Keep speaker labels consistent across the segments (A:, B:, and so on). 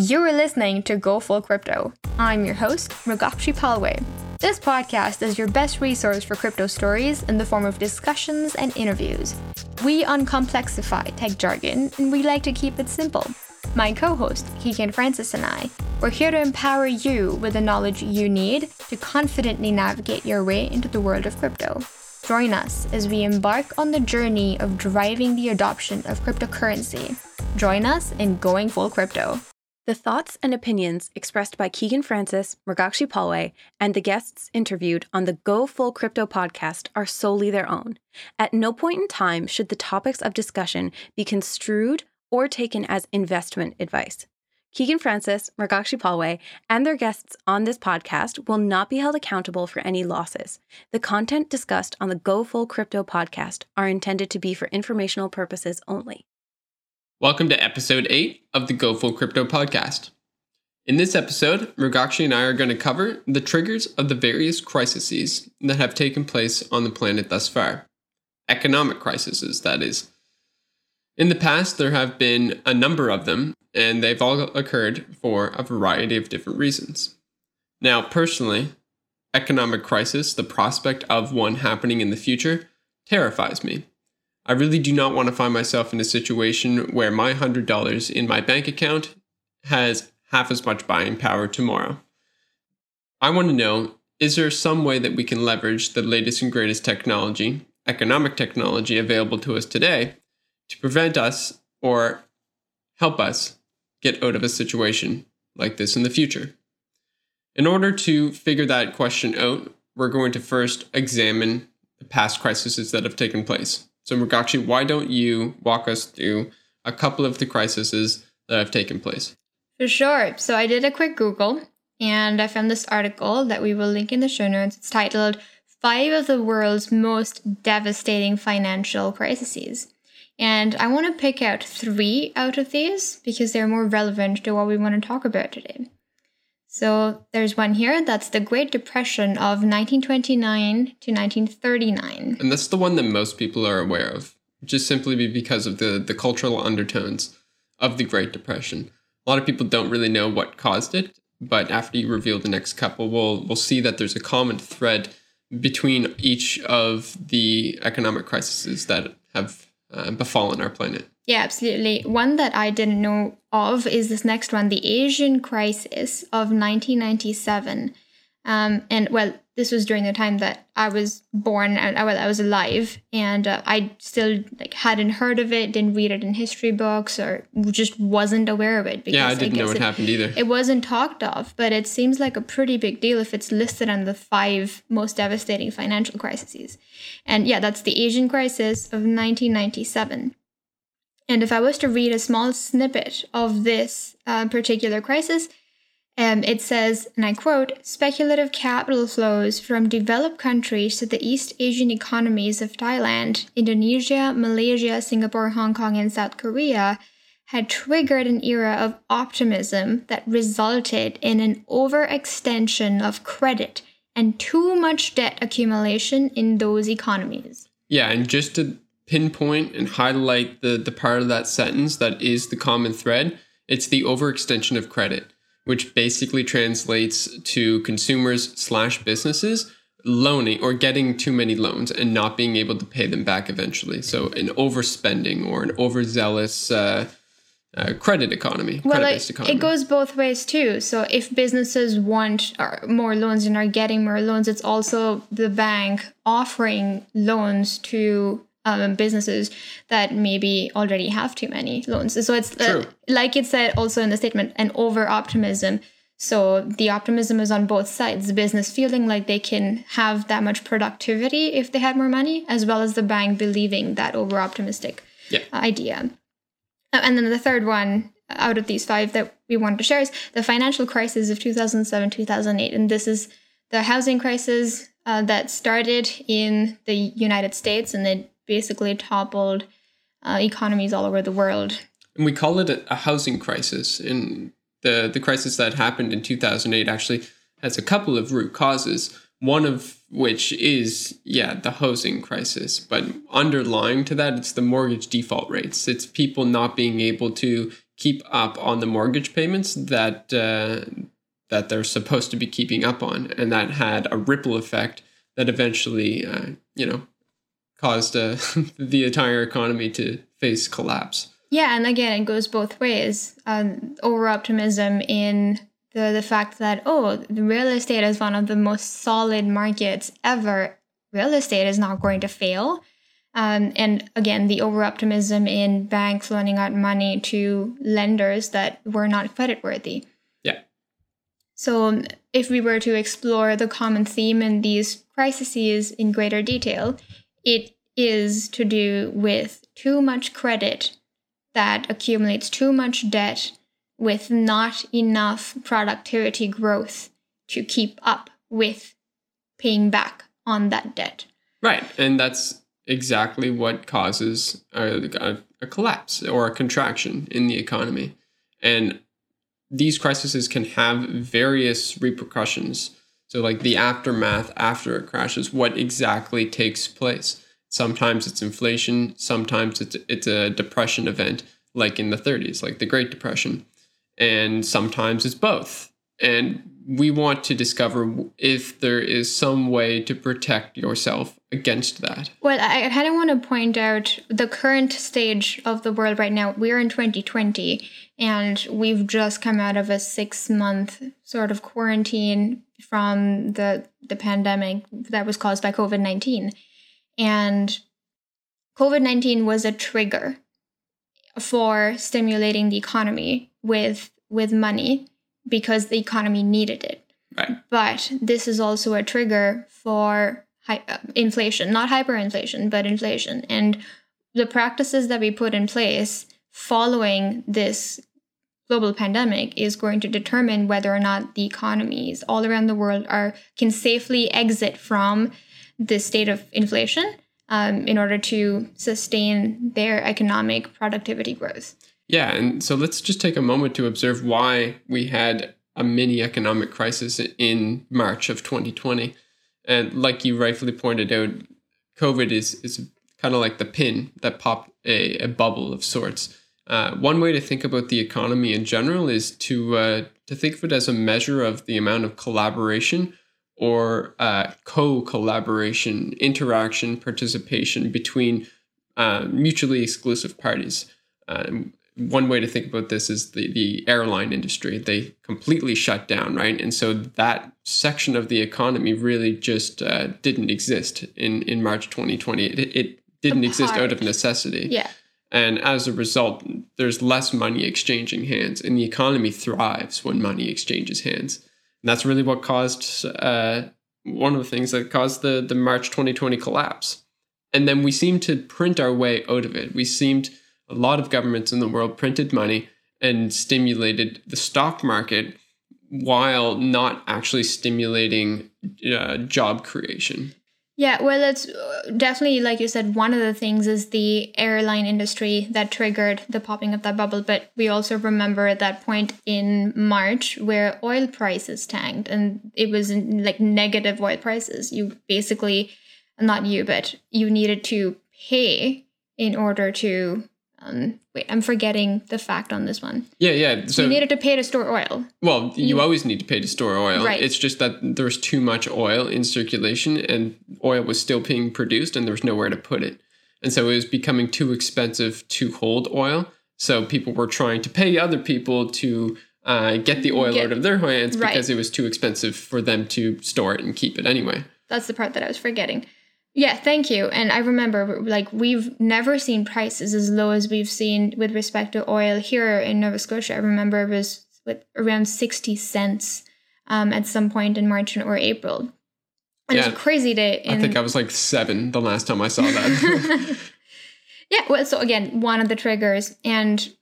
A: You're listening to Go Full Crypto. I'm your host, Mrugakshi Palway. This podcast is your best resource for crypto stories in the form of discussions and interviews. We uncomplexify tech jargon and we like to keep it simple. My co host, Keegan Francis, and I, we're here to empower you with the knowledge you need to confidently navigate your way into the world of crypto. Join us as we embark on the journey of driving the adoption of cryptocurrency. Join us in Going Full Crypto.
B: The thoughts and opinions expressed by Keegan Francis, Mrugakshi Palway, and the guests interviewed on the Go Full Crypto podcast are solely their own. At no point in time should the topics of discussion be construed or taken as investment advice. Keegan Francis, Mrugakshi Palway, and their guests on this podcast will not be held accountable for any losses. The content discussed on the Go Full Crypto podcast are intended to be for informational purposes only.
C: Welcome to episode 8 of the Go Full Crypto podcast. In this episode, Mrugakshi and I are going to cover the triggers of the various crises that have taken place on the planet thus far. Economic crises, that is. In the past, there have been a number of them, and they've all occurred for a variety of different reasons. Now, personally, economic crisis, the prospect of one happening in the future, terrifies me I really do not want to find myself in a situation where my $100 in my bank account has half as much buying power tomorrow. I want to know is there some way that we can leverage the latest and greatest technology, economic technology available to us today, to prevent us or help us get out of a situation like this in the future? In order to figure that question out, we're going to first examine the past crises that have taken place. So, Mrugakshi, why don't you walk us through a couple of the crises that have taken place?
A: For sure. So, I did a quick Google and I found this article that we will link in the show notes. It's titled Five of the World's Most Devastating Financial Crises. And I want to pick out three out of these because they're more relevant to what we want to talk about today. So there's one here that's the Great Depression of 1929 to 1939.
C: And that's the one that most people are aware of, just simply because of the, the cultural undertones of the Great Depression. A lot of people don't really know what caused it, but after you reveal the next couple, we'll, we'll see that there's a common thread between each of the economic crises that have uh, befallen our planet.
A: Yeah, absolutely. One that I didn't know of is this next one, the Asian crisis of 1997. Um, and well, this was during the time that I was born and uh, well, I was alive, and uh, I still like hadn't heard of it, didn't read it in history books, or just wasn't aware of it.
C: Because yeah, I didn't I know what
A: it,
C: happened either.
A: It wasn't talked of, but it seems like a pretty big deal if it's listed on the five most devastating financial crises. And yeah, that's the Asian crisis of 1997. And if I was to read a small snippet of this uh, particular crisis, um, it says, and I quote, speculative capital flows from developed countries to the East Asian economies of Thailand, Indonesia, Malaysia, Singapore, Hong Kong, and South Korea had triggered an era of optimism that resulted in an overextension of credit and too much debt accumulation in those economies.
C: Yeah, and just to pinpoint and highlight the, the part of that sentence that is the common thread. It's the overextension of credit, which basically translates to consumers slash businesses loaning or getting too many loans and not being able to pay them back eventually. So an overspending or an overzealous uh, uh, credit economy.
A: Well, it, economy. it goes both ways too. So if businesses want uh, more loans and are getting more loans, it's also the bank offering loans to um, businesses that maybe already have too many loans. So it's uh, like it said also in the statement, an over optimism. So the optimism is on both sides. The business feeling like they can have that much productivity if they had more money, as well as the bank believing that over optimistic
C: yeah.
A: idea. Uh, and then the third one out of these five that we wanted to share is the financial crisis of 2007 2008. And this is the housing crisis uh, that started in the United States and it basically toppled uh, economies all over the world.
C: And we call it a, housing crisis. And the, the crisis that happened in 2008 actually has a couple of root causes. One of which is, yeah, the housing crisis. But underlying to that, it's the mortgage default rates. It's people not being able to keep up on the mortgage payments that uh, that they're supposed to be keeping up on, and that had a ripple effect that eventually, uh, you know, caused uh, the entire economy to face collapse.
A: Yeah, and again, it goes both ways. Um, over optimism in the the fact that oh, the real estate is one of the most solid markets ever. Real estate is not going to fail. Um, and again, the over optimism in banks loaning out money to lenders that were not credit worthy.
C: Yeah.
A: So, um, if we were to explore the common theme in these crises in greater detail, it is to do with too much credit that accumulates too much debt with not enough productivity growth to keep up with paying back on that debt.
C: Right. And that's exactly what causes a, a, collapse or a contraction in the economy. And these crises can have various repercussions. So, like the aftermath after it crashes, what exactly takes place? Sometimes it's inflation, sometimes it's, it's a depression event, like in the 30s, like the Great Depression. And sometimes it's both. And we want to discover if there is some way to protect yourself against that.
A: Well, I kind of want to point out the current stage of the world right now. We're in 2020, and we've just come out of a six month sort of quarantine from the, the pandemic that was caused by COVID 19. And COVID 19 was a trigger for stimulating the economy with with money because the economy needed it.
C: Right.
A: But this is also a trigger for hi- uh, inflation, not hyperinflation, but inflation. And the practices that we put in place following this global pandemic is going to determine whether or not the economies all around the world are can safely exit from this state of inflation um, in order to sustain their economic productivity growth.
C: Yeah, and so let's just take a moment to observe why we had a mini economic crisis in March of 2020. And like you rightfully pointed out, COVID is is kind of like the pin that popped a, a bubble of sorts. Uh, one way to think about the economy in general is to uh, to think of it as a measure of the amount of collaboration or uh, co-collaboration, interaction, participation between uh, mutually exclusive parties. Um, one way to think about this is the, the airline industry. They completely shut down, right? And so that section of the economy really just uh, didn't exist in, in March 2020. It, it didn't exist out of necessity.
A: Yeah.
C: And as a result, there's less money exchanging hands, and the economy thrives when money exchanges hands. And that's really what caused uh, one of the things that caused the, the March 2020 collapse. And then we seemed to print our way out of it. We seemed a lot of governments in the world printed money and stimulated the stock market while not actually stimulating uh, job creation.
A: Yeah, well, it's uh, definitely, like you said, one of the things is the airline industry that triggered the popping of that bubble. But we also remember that point in March where oil prices tanked and it was like negative oil prices. You basically, not you, but you needed to pay in order to um, wait, I'm forgetting the fact on this one.
C: Yeah, yeah.
A: So you needed to pay to store oil.
C: Well, you, you always need to pay to store oil.
A: Right.
C: It's just that there's too much oil in circulation, and oil was still being produced, and there was nowhere to put it, and so it was becoming too expensive to hold oil. So people were trying to pay other people to uh, get the oil get, out of their hands because it was too expensive for them to store it and keep it anyway.
A: That's the part that I was forgetting. Yeah, thank you. And I remember, like, we've never seen prices as low as we've seen with respect to oil here in Nova Scotia. I remember it was with around 60 cents um, at some point in March or April. And yeah. it's crazy to.
C: In... I think I was like seven the last time I saw that.
A: yeah, well, so again, one of the triggers. And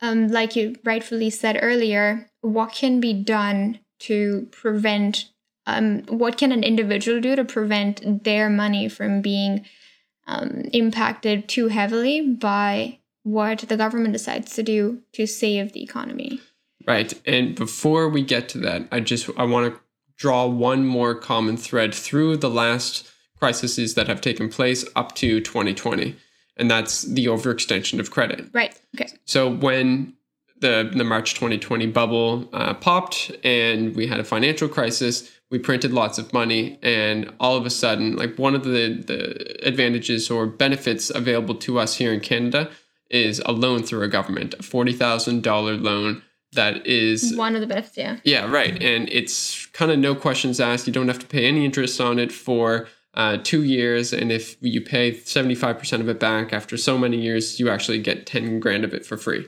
A: um, like you rightfully said earlier, what can be done to prevent um, what can an individual do to prevent their money from being um, impacted too heavily by what the government decides to do to save the economy
C: right and before we get to that i just i want to draw one more common thread through the last crises that have taken place up to 2020 and that's the overextension of credit
A: right okay
C: so when the the March 2020 bubble uh, popped and we had a financial crisis. We printed lots of money, and all of a sudden, like one of the the advantages or benefits available to us here in Canada is a loan through a government, a forty thousand dollar loan that is
A: one of the benefits. Yeah.
C: Yeah, right, and it's kind of no questions asked. You don't have to pay any interest on it for uh, two years, and if you pay 75% of it back after so many years, you actually get 10 grand of it for free.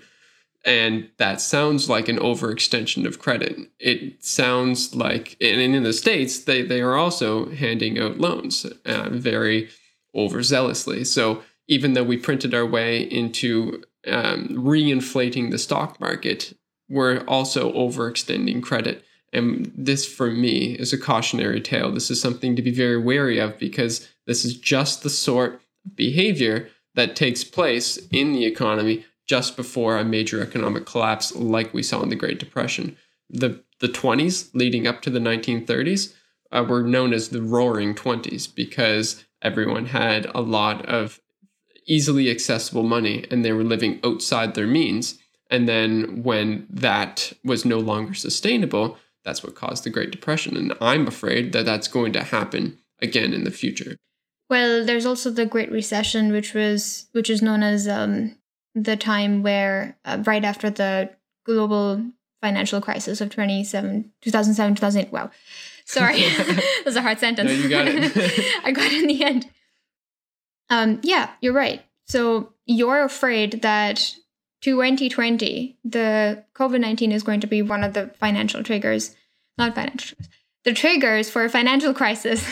C: And that sounds like an overextension of credit. It sounds like, and in the States, they, they are also handing out loans uh, very overzealously. So even though we printed our way into um, reinflating the stock market, we're also overextending credit. And this, for me, is a cautionary tale. This is something to be very wary of because this is just the sort of behavior that takes place in the economy just before a major economic collapse, like we saw in the Great Depression. The, the 20s leading up to the 1930s uh, were known as the roaring 20s because everyone had a lot of easily accessible money and they were living outside their means. And then when that was no longer sustainable, that's what caused the Great Depression. And I'm afraid that that's going to happen again in the future.
A: Well, there's also the Great Recession, which was which is known as um, the time where uh, right after the global financial crisis of 27, 2007, 2008. Wow, sorry, that was a hard sentence.
C: No, you got it.
A: I got it in the end. Um, yeah, you're right. So you're afraid that 2020, the COVID 19 is going to be one of the financial triggers, not financial, the triggers for a financial crisis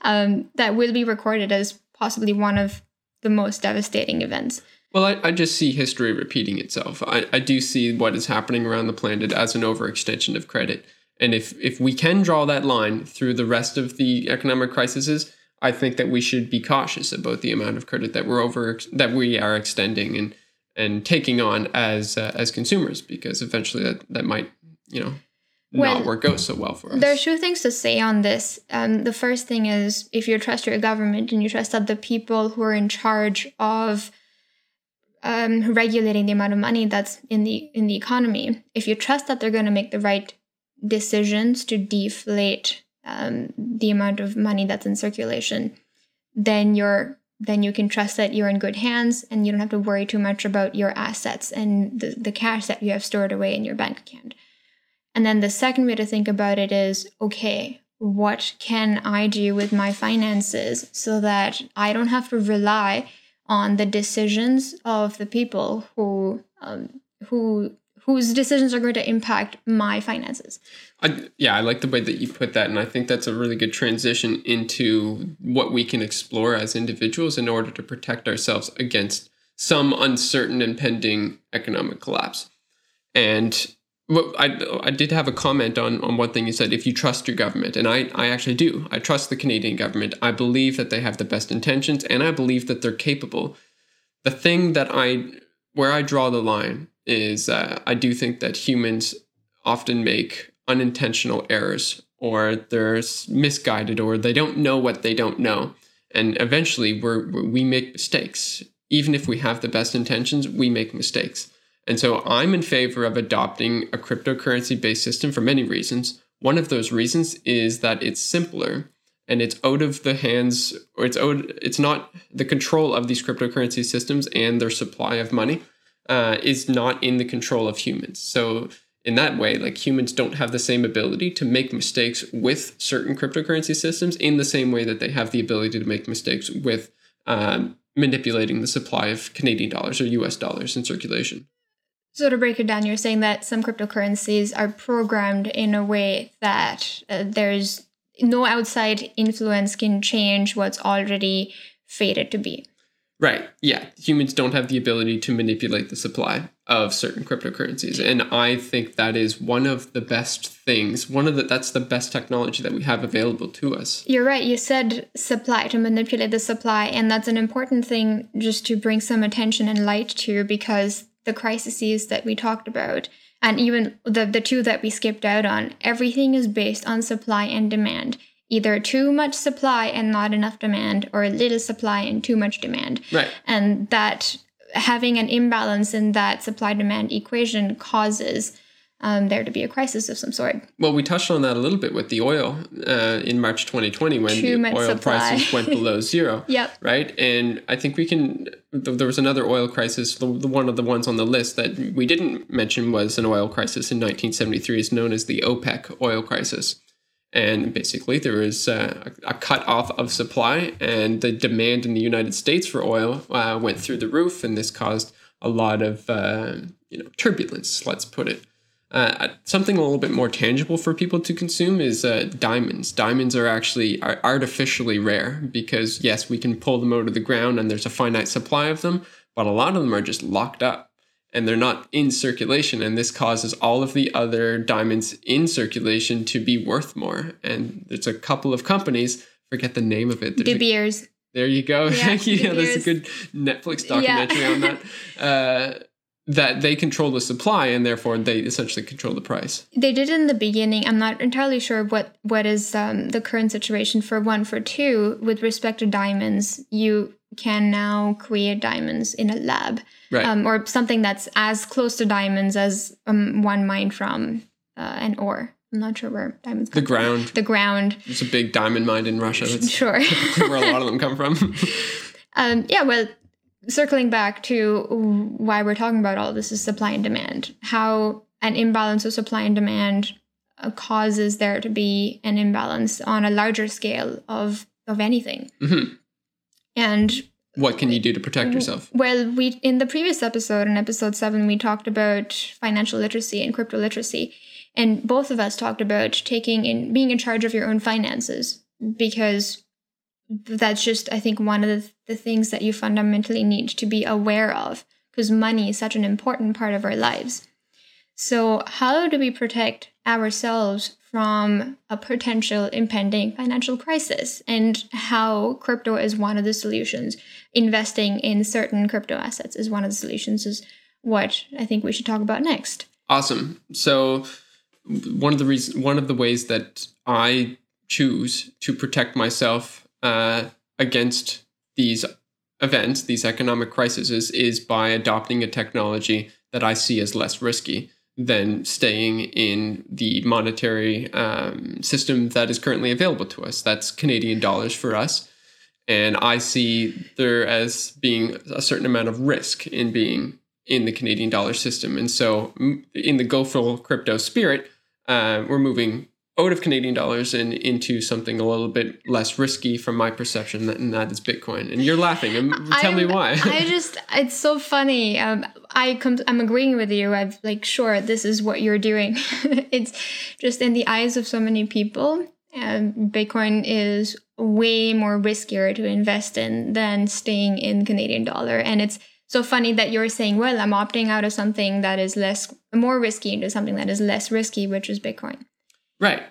A: um, that will be recorded as possibly one of the most devastating events.
C: Well, I, I just see history repeating itself. I, I do see what is happening around the planet as an overextension of credit. And if, if we can draw that line through the rest of the economic crises, I think that we should be cautious about the amount of credit that we're over that we are extending and and taking on as uh, as consumers because eventually that that might you know well, not work out so well for us.
A: There's two things to say on this. Um, the first thing is if you trust your government and you trust that the people who are in charge of um, regulating the amount of money that's in the in the economy, if you trust that they're going to make the right decisions to deflate um, the amount of money that's in circulation, then you're then you can trust that you're in good hands and you don't have to worry too much about your assets and the, the cash that you have stored away in your bank account. And then the second way to think about it is okay, what can I do with my finances so that I don't have to rely on the decisions of the people who um, who whose decisions are going to impact my finances.
C: I, yeah, I like the way that you put that, and I think that's a really good transition into what we can explore as individuals in order to protect ourselves against some uncertain impending economic collapse. And well, I, I did have a comment on, on one thing you said. If you trust your government, and I, I actually do, I trust the Canadian government. I believe that they have the best intentions, and I believe that they're capable. The thing that I, where I draw the line is uh, I do think that humans often make unintentional errors or they're misguided or they don't know what they don't know. And eventually we're, we make mistakes. Even if we have the best intentions, we make mistakes. And so I'm in favor of adopting a cryptocurrency based system for many reasons. One of those reasons is that it's simpler and it's out of the hands or it's out it's not the control of these cryptocurrency systems and their supply of money uh, is not in the control of humans. So in that way, like humans don't have the same ability to make mistakes with certain cryptocurrency systems in the same way that they have the ability to make mistakes with um, manipulating the supply of Canadian dollars or US dollars in circulation.
A: So to break it down, you're saying that some cryptocurrencies are programmed in a way that uh, there's no outside influence can change what's already fated to be.
C: Right. Yeah. Humans don't have the ability to manipulate the supply of certain cryptocurrencies. And I think that is one of the best things. One of the that's the best technology that we have available to us.
A: You're right. You said supply to manipulate the supply. And that's an important thing just to bring some attention and light to because the crises that we talked about and even the, the two that we skipped out on, everything is based on supply and demand. Either too much supply and not enough demand or little supply and too much demand.
C: Right.
A: And that having an imbalance in that supply demand equation causes um, there to be a crisis of some sort.
C: Well, we touched on that a little bit with the oil uh, in March 2020 when the oil
A: supply.
C: prices went below zero.
A: Yep.
C: Right. And I think we can. th- There was another oil crisis. The, the one of the ones on the list that we didn't mention was an oil crisis in 1973, is known as the OPEC oil crisis. And basically, there was uh, a cut off of supply, and the demand in the United States for oil uh, went through the roof, and this caused a lot of uh, you know turbulence. Let's put it. Uh, something a little bit more tangible for people to consume is uh, diamonds. Diamonds are actually are artificially rare because yes, we can pull them out of the ground and there's a finite supply of them, but a lot of them are just locked up and they're not in circulation, and this causes all of the other diamonds in circulation to be worth more. And there's a couple of companies. Forget the name of it. There's
A: De
C: a-
A: Beers.
C: there you go.
A: Yeah,
C: Thank you. Yeah, that's a good Netflix
A: Yeah.
C: documentary on that. Uh, that they control the supply and therefore they essentially control the price.
A: They did in the beginning. I'm not entirely sure what what is um, the current situation for one. For two, with respect to diamonds, you can now create diamonds in a lab,
C: Right.
A: um, or something that's as close to diamonds as um, one mined from uh, an ore. I'm not sure where diamonds. Come from.
C: The ground.
A: The ground.
C: There's a big diamond mine in Russia. That's
A: Sure.
C: where a lot of them come from.
A: Um, yeah, well, circling back to why we're talking about all this is supply and demand. How an imbalance of supply and demand uh, causes there to be an imbalance on a larger scale of of anything.
C: Mhm.
A: And
C: What can you do to protect yourself?
A: well, we in the previous episode, in episode seven, we talked about financial literacy and crypto literacy, and both of us talked about taking in being in charge of your own finances because that's just I think one of the, the things that you fundamentally need to be aware of because money is such an important part of our lives. So, how do we protect ourselves from a potential impending financial crisis? And how crypto is one of the solutions. Investing in certain crypto assets is one of the solutions, is what I think we should talk about next.
C: Awesome. So one of the reasons, one of the ways that I choose to protect myself uh, against these events, these economic crises, is by adopting a technology that I see as less risky than staying in the monetary um, system that is currently available to us. That's Canadian dollars for us. And I see there as being a certain amount of risk in being in the Canadian dollar system. And so, in the go full crypto spirit, uh, we're moving out of Canadian dollars and into something a little bit less risky from my perception, that- and that is Bitcoin. And you're laughing. Tell me
A: I'm-
C: why.
A: I just, it's so funny. Um, I com- I'm agreeing with you. I'm like, sure, this is what you're doing. it's just in the eyes of so many people, um, Bitcoin is way more riskier to invest in than staying in Canadian dollar. And it's so funny that you're saying, well, I'm opting out of something that is less, more risky into something that is less risky, which is Bitcoin.
C: Right.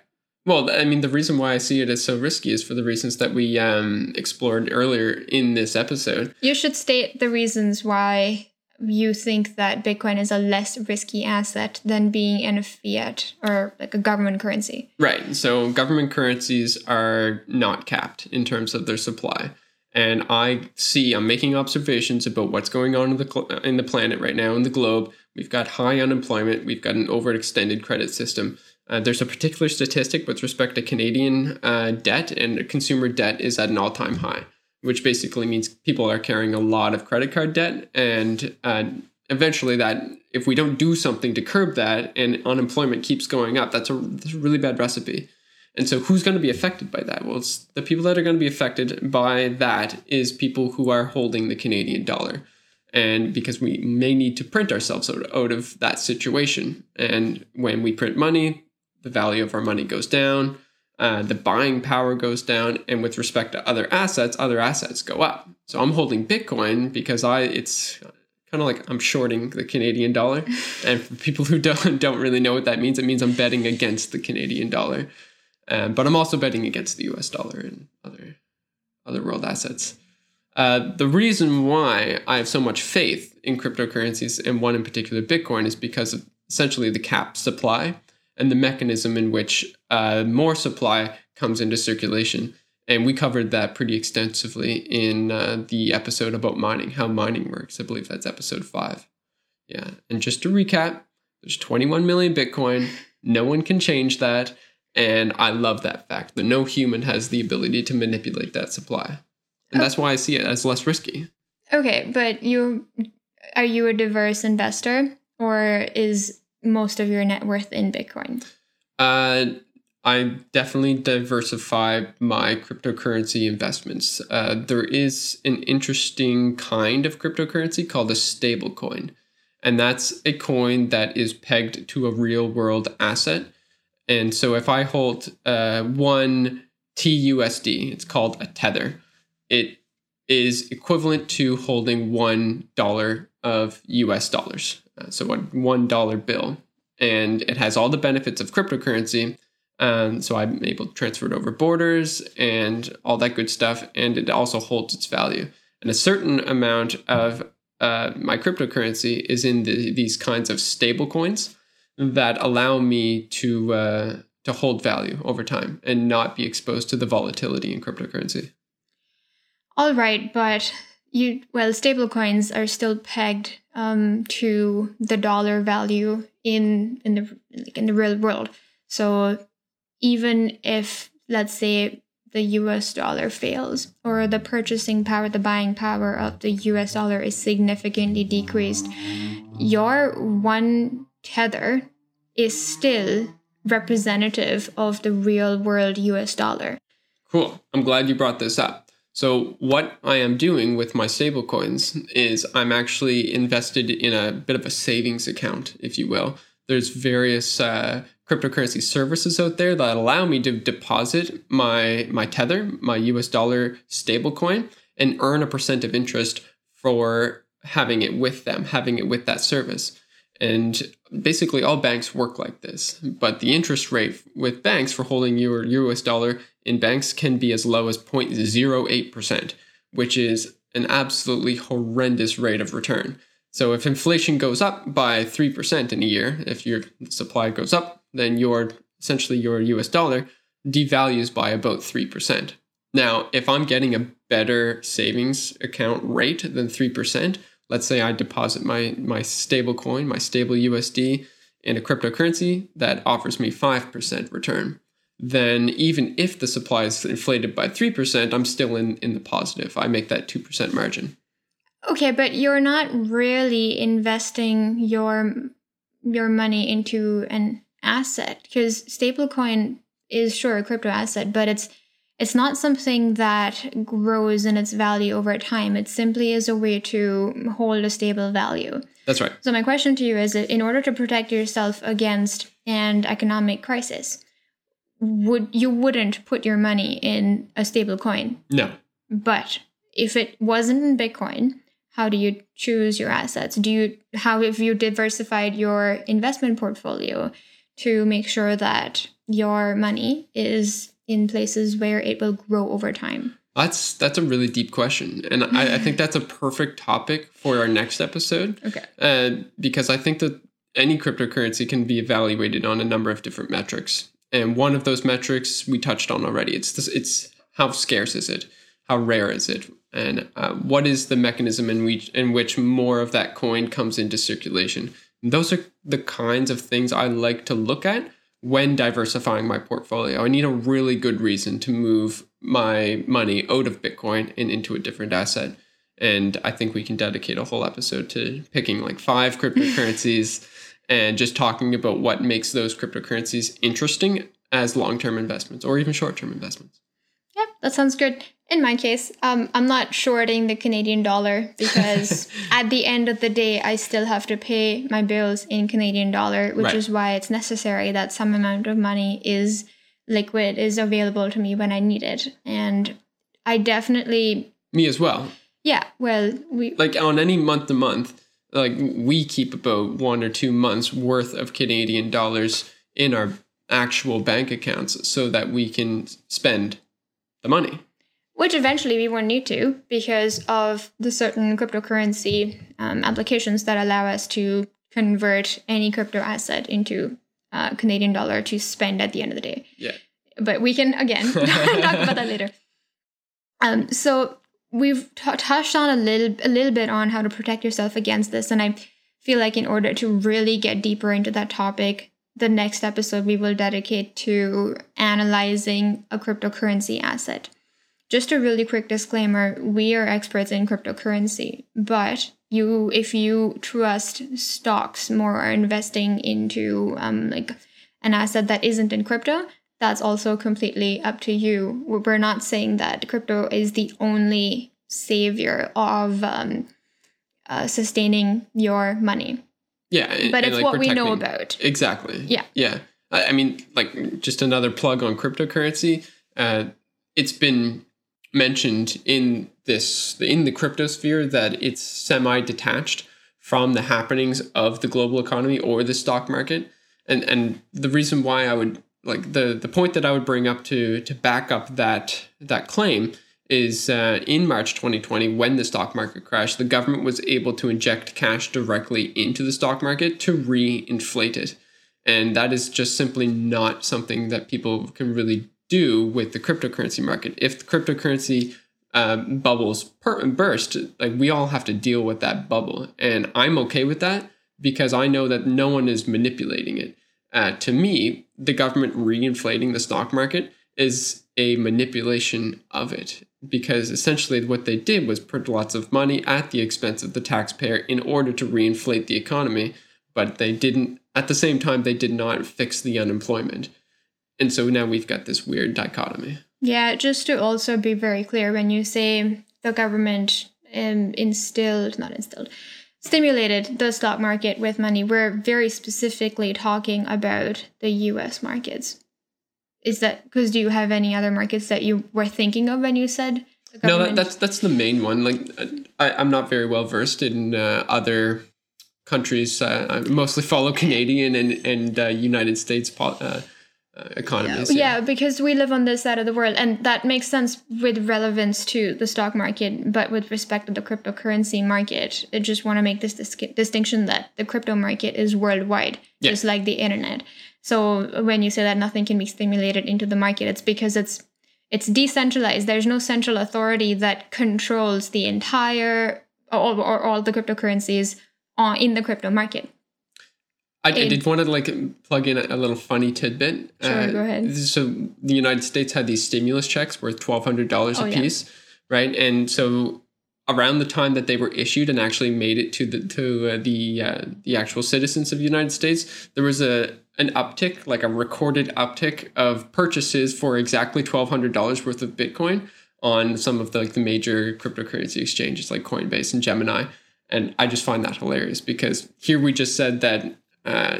C: Well, I mean, the reason why I see it as so risky is for the reasons that we um, explored earlier in this episode.
A: You should state the reasons why you think that Bitcoin is a less risky asset than being in a fiat or like a government currency.
C: Right. So government currencies are not capped in terms of their supply. And I see, I'm making observations about what's going on in the cl- in the planet right now in the globe. We've got high unemployment. We've got an overextended credit system. Uh, there's a particular statistic with respect to Canadian uh, debt, and consumer debt is at an all-time high, which basically means people are carrying a lot of credit card debt, and uh, eventually, that if we don't do something to curb that, and unemployment keeps going up, that's a, that's a really bad recipe. And so, who's going to be affected by that? Well, the people that are going to be affected by that is people who are holding the Canadian dollar. And because we may need to print ourselves out of that situation. And when we print money, the value of our money goes down, uh, the buying power goes down, and with respect to other assets, other assets go up. So I'm holding Bitcoin because I it's kind of like I'm shorting the Canadian dollar. and for people who don't don't really know what that means, it means I'm betting against the Canadian dollar. Um, but I'm also betting against the U.S. dollar and other other world assets. Uh, the reason why I have so much faith in cryptocurrencies and one in particular Bitcoin is because of essentially the cap supply and the mechanism in which uh, more supply comes into circulation And we covered that pretty extensively in uh, the episode about mining, how mining works. I believe that's episode five. Yeah. And just to recap, there's 21 million Bitcoin. No one can change that. And I love that fact that no human has the ability to manipulate that supply. And that's why I see it as less risky.
A: Okay, but you are you a diverse investor or is most of your net worth in Bitcoin?
C: Uh, I definitely diversify my cryptocurrency investments. Uh, there is an interesting kind of cryptocurrency called a stablecoin, and that's a coin that is pegged to a real world asset. And so if I hold uh, one TUSD, it's called a tether, it is equivalent to holding one dollar of US dollars. Uh, so a one dollar bill, and it has all the benefits of cryptocurrency. Um, so I'm able to transfer it over borders and all that good stuff, and it also holds its value. And a certain amount of uh, my cryptocurrency is in the, these kinds of stable coins that allow me to uh, to hold value over time and not be exposed to the volatility in cryptocurrency.
A: All right, but you well, stable coins are still pegged um, to the dollar value in in the like in the real world. So even if let's say the US dollar fails or the purchasing power, the buying power of the US dollar is significantly decreased, your one tether is still representative of the real world US dollar.
C: Cool. I'm glad you brought this up. So, what I am doing with my stablecoins is I'm actually invested in a bit of a savings account, if you will. There's various uh, cryptocurrency services out there that allow me to deposit my my tether, my US dollar stablecoin, and earn a percent of interest for having it with them, having it with that service. And basically, all banks work like this. But the interest rate with banks for holding your US dollar in banks can be as low as 0.08%, which is an absolutely horrendous rate of return. So if inflation goes up by 3% in a year, if your supply goes up, then your essentially your US dollar devalues by about 3%. Now, if I'm getting a better savings account rate than 3%, let's say I deposit my my stable coin, my stable USD in a cryptocurrency that offers me 5% return, then even if the supply is inflated by 3%, I'm still in, in the positive. I make that 2% margin.
A: Okay, but you're not really investing your your money into an asset because stablecoin is sure a crypto asset, but it's it's not something that grows in its value over time. It simply is a way to hold a stable value.
C: That's right.
A: So my question to you is in order to protect yourself against an economic crisis, would you wouldn't put your money in a stable coin?
C: No.
A: But if it wasn't in Bitcoin, how do you choose your assets? Do you how have you diversified your investment portfolio to make sure that your money is in places where it will grow over time?
C: That's that's a really deep question, and I, I, think that's a perfect topic for our next episode.
A: Okay.
C: Uh, because I think that any cryptocurrency can be evaluated on a number of different metrics, and one of those metrics we touched on already. It's this. It's how scarce is it? How rare is it? And uh, what is the mechanism in which in which more of that coin comes into circulation? And those are the kinds of things I like to look at when diversifying my portfolio. I need a really good reason to move my money out of Bitcoin and into a different asset. And I think we can dedicate a whole episode to picking like five cryptocurrencies and just talking about what makes those cryptocurrencies interesting as long term investments or even short term investments.
A: Yep, that sounds good. In my case, um, I'm not shorting the Canadian dollar because at the end of the day, I still have to pay my bills in Canadian dollar, which right. is why it's necessary that some amount of money is liquid, is available to me when I need it. And I definitely.
C: Me as well.
A: Yeah, well, we.
C: Like on any month to month, like we keep about one or two months worth of Canadian dollars in our actual bank accounts so that we can spend the money
A: which eventually we won't need to because of the certain cryptocurrency um, applications that allow us to convert any crypto asset into uh, Canadian dollar to spend at the end of the day.
C: Yeah.
A: But we can, again, talk about that later. Um, so we've t- touched on a little a little bit on how to protect yourself against this, and I feel like in order to really get deeper into that topic, the next episode we will dedicate to analyzing a cryptocurrency asset. Just a really quick disclaimer, we are experts in cryptocurrency, but you if you trust stocks more or investing into um, like an asset that isn't in crypto, that's also completely up to you. We're not saying that crypto is the only savior of um, uh, sustaining your money.
C: Yeah, and-
A: But it's
C: like,
A: what we know about.
C: Exactly.
A: Yeah.
C: Yeah. I, I mean, like, just another plug on cryptocurrency. Uh, it's been mentioned in this in the crypto sphere that it's semi-detached from the happenings of the global economy or the stock market. And and the reason why I would like the the point that I would bring up to to back up that that claim is uh, in March 2020 when the stock market crashed, the government was able to inject cash directly into the stock market to re-inflate it. And that is just simply not something that people can really do with the cryptocurrency market. If the cryptocurrency um, bubbles per- burst, like we all have to deal with that bubble. And I'm okay with that because I know that no one is manipulating it. Uh, to me, the government reinflating the stock market is a manipulation of it because essentially what they did was print lots of money at the expense of the taxpayer in order to reinflate the economy but they didn't at the same time they did not fix the unemployment and so now we've got this weird dichotomy.
A: Yeah, just to also be very clear, when you say the government um, instilled, not instilled, stimulated the stock market with money, we're very specifically talking about the US markets. Is that because do you have any other markets that you were thinking of when you said
C: no that, that's that's the main one. Like I, i'm not very well versed in uh, other countries. Uh, i mostly follow canadian and and uh, united states po- uh, Uh, economies
A: yeah, because we live on this side of the world, and that makes sense with relevance to the stock market. But with respect to the cryptocurrency market, I just want to make this dis- distinction that the crypto market is worldwide,
C: Yeah.
A: just like the internet. So when you say that nothing can be stimulated into the market, it's because it's it's decentralized. There's no central authority that controls the entire or, or all the cryptocurrencies on, in the crypto market.
C: I, I did want to like plug in a, little funny tidbit. Uh,
A: Sure, go ahead.
C: So the United States had these stimulus checks worth twelve hundred dollars
A: Oh,
C: a
A: yeah.
C: piece, right? And so around the time that they were issued and actually made it to the to uh, the uh, the actual citizens of the United States, there was a an uptick, like a recorded uptick of purchases for exactly twelve hundred dollars worth of Bitcoin on some of the like the major cryptocurrency exchanges like Coinbase and Gemini. And I just find that hilarious because here we just said that uh,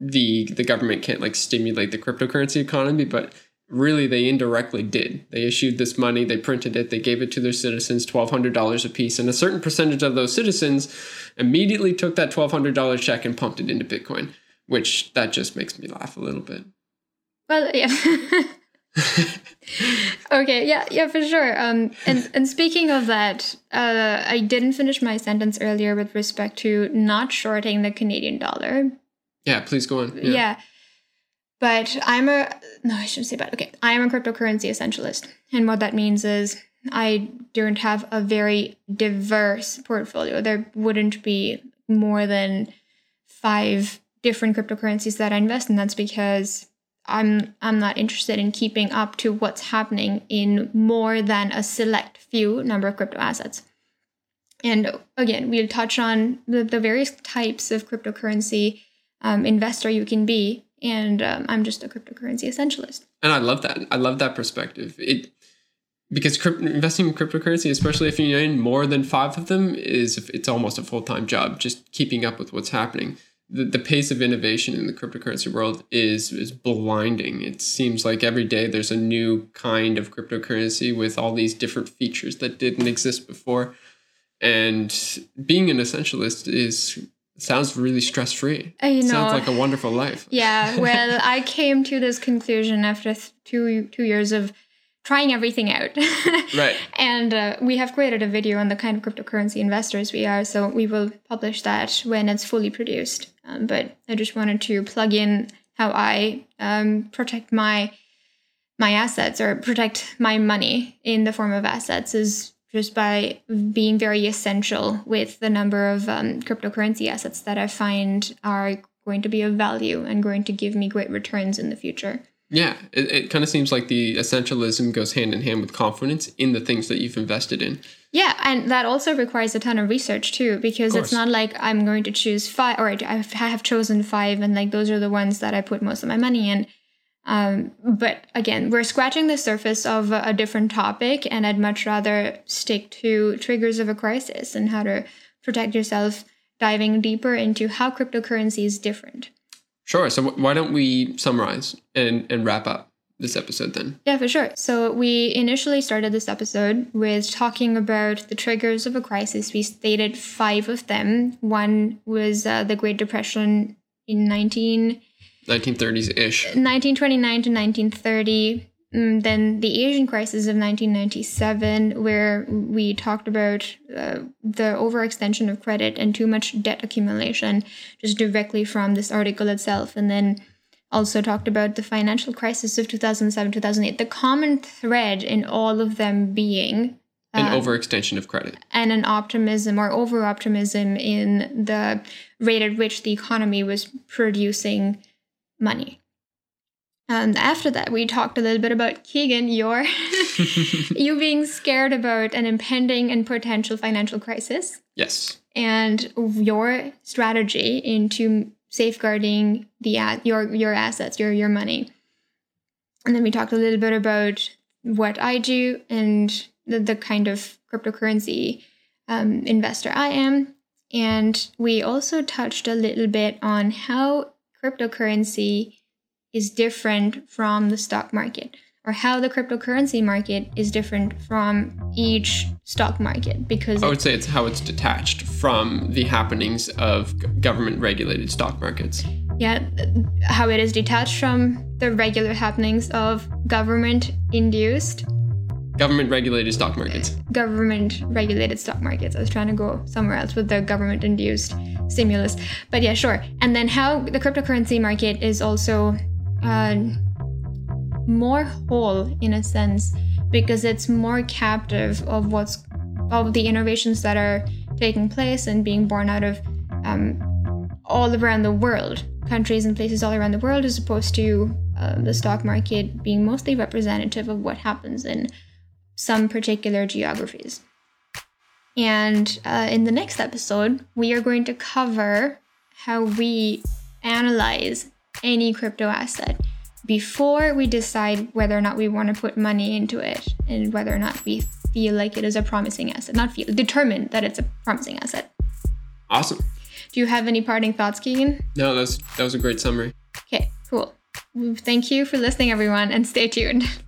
C: the the government can't like stimulate the cryptocurrency economy, but really they indirectly did. They issued this money, they printed it, they gave it to their citizens, twelve hundred dollars a piece, and a certain percentage of those citizens immediately took that twelve hundred dollar check and pumped it into Bitcoin, which that just makes me laugh a little bit.
A: Well, yeah. okay, yeah, yeah, for sure. Um, and and speaking of that, uh, I didn't finish my sentence earlier with respect to not shorting the Canadian dollar.
C: Yeah, please go on.
A: Yeah. But I'm a no, I shouldn't say that. Okay, I am a cryptocurrency essentialist, and what that means is I don't have a very diverse portfolio. There wouldn't be more than five different cryptocurrencies that I invest in. That's because I'm I'm not interested in keeping up to what's happening in more than a select few number of crypto assets. And again, we'll touch on the, the various types of cryptocurrency um, investor you can be. And um, I'm just a cryptocurrency essentialist.
C: And I love that. I love that perspective. It because crypt, investing in cryptocurrency, especially if you're in more than five of them, is it's almost a full time job. Just keeping up with what's happening. The, the pace of innovation in the cryptocurrency world is is blinding. It seems like every day there's a new kind of cryptocurrency with all these different features that didn't exist before. And being an essentialist is sounds really stress free.
A: Uh, you
C: sounds like a wonderful life.
A: Yeah, well, I came to this conclusion after th- two two years of trying everything out.
C: Right.
A: And uh, we have created a video on the kind of cryptocurrency investors we are, so we will publish that when it's fully produced. Um, but I just wanted to plug in how I um, protect my my assets or protect my money in the form of assets is just by being very essential with the number of um, cryptocurrency assets that I find are going to be of value and going to give me great returns in the future.
C: Yeah, it, it kind of seems like the essentialism goes hand in hand with confidence in the things that you've invested in.
A: Yeah, and that also requires a ton of research too, because it's not like I'm going to choose five, or I have chosen five, and like those are the ones that I put most of my money in. Um, but again, we're scratching the surface of a, a different topic, and I'd much rather stick to triggers of a crisis and how to protect yourself, diving deeper into how cryptocurrency is different.
C: Sure. So why don't we summarize and, and wrap up this episode then?
A: Yeah, for sure. So we initially started this episode with talking about the triggers of a crisis. We stated five of them. One was uh, the Great Depression in 19-
C: 1930s ish.
A: 1929 to 1930. Mm, then the Asian crisis of 1997, where we talked about uh, the overextension of credit and too much debt accumulation, just directly from this article itself. And then also talked about the financial crisis of 2007 2008. The common thread in all of them being
C: an um, overextension of credit
A: and an optimism or over optimism in the rate at which the economy was producing money. And after that, we talked a little bit about Keegan, your you being scared about an impending and potential financial crisis.
C: Yes.
A: And your strategy into safeguarding the your your assets, your your money. And then we talked a little bit about what I do and the, the kind of cryptocurrency um, investor I am. And we also touched a little bit on how cryptocurrency is different from the stock market or how the cryptocurrency market is different from each stock market because
C: I would say it's how it's detached from the happenings of government regulated stock markets.
A: Yeah, how it is detached from the regular happenings of government induced
C: government regulated stock markets.
A: Government regulated stock markets. I was trying to go somewhere else with the government induced stimulus. But yeah, sure. And then how the cryptocurrency market is also uh, more whole in a sense because it's more captive of what's of the innovations that are taking place and being born out of um, all around the world, countries and places all around the world, as opposed to uh, the stock market being mostly representative of what happens in some particular geographies. And uh, in the next episode, we are going to cover how we analyze any crypto asset before we decide whether or not we want to put money into it and whether or not we feel like it is a promising asset. Not feel, determined that it's a promising asset.
C: Awesome.
A: Do you have any parting thoughts, Keegan?
C: No, that's that was a great summary.
A: Okay, cool. Thank you for listening, everyone, and stay tuned.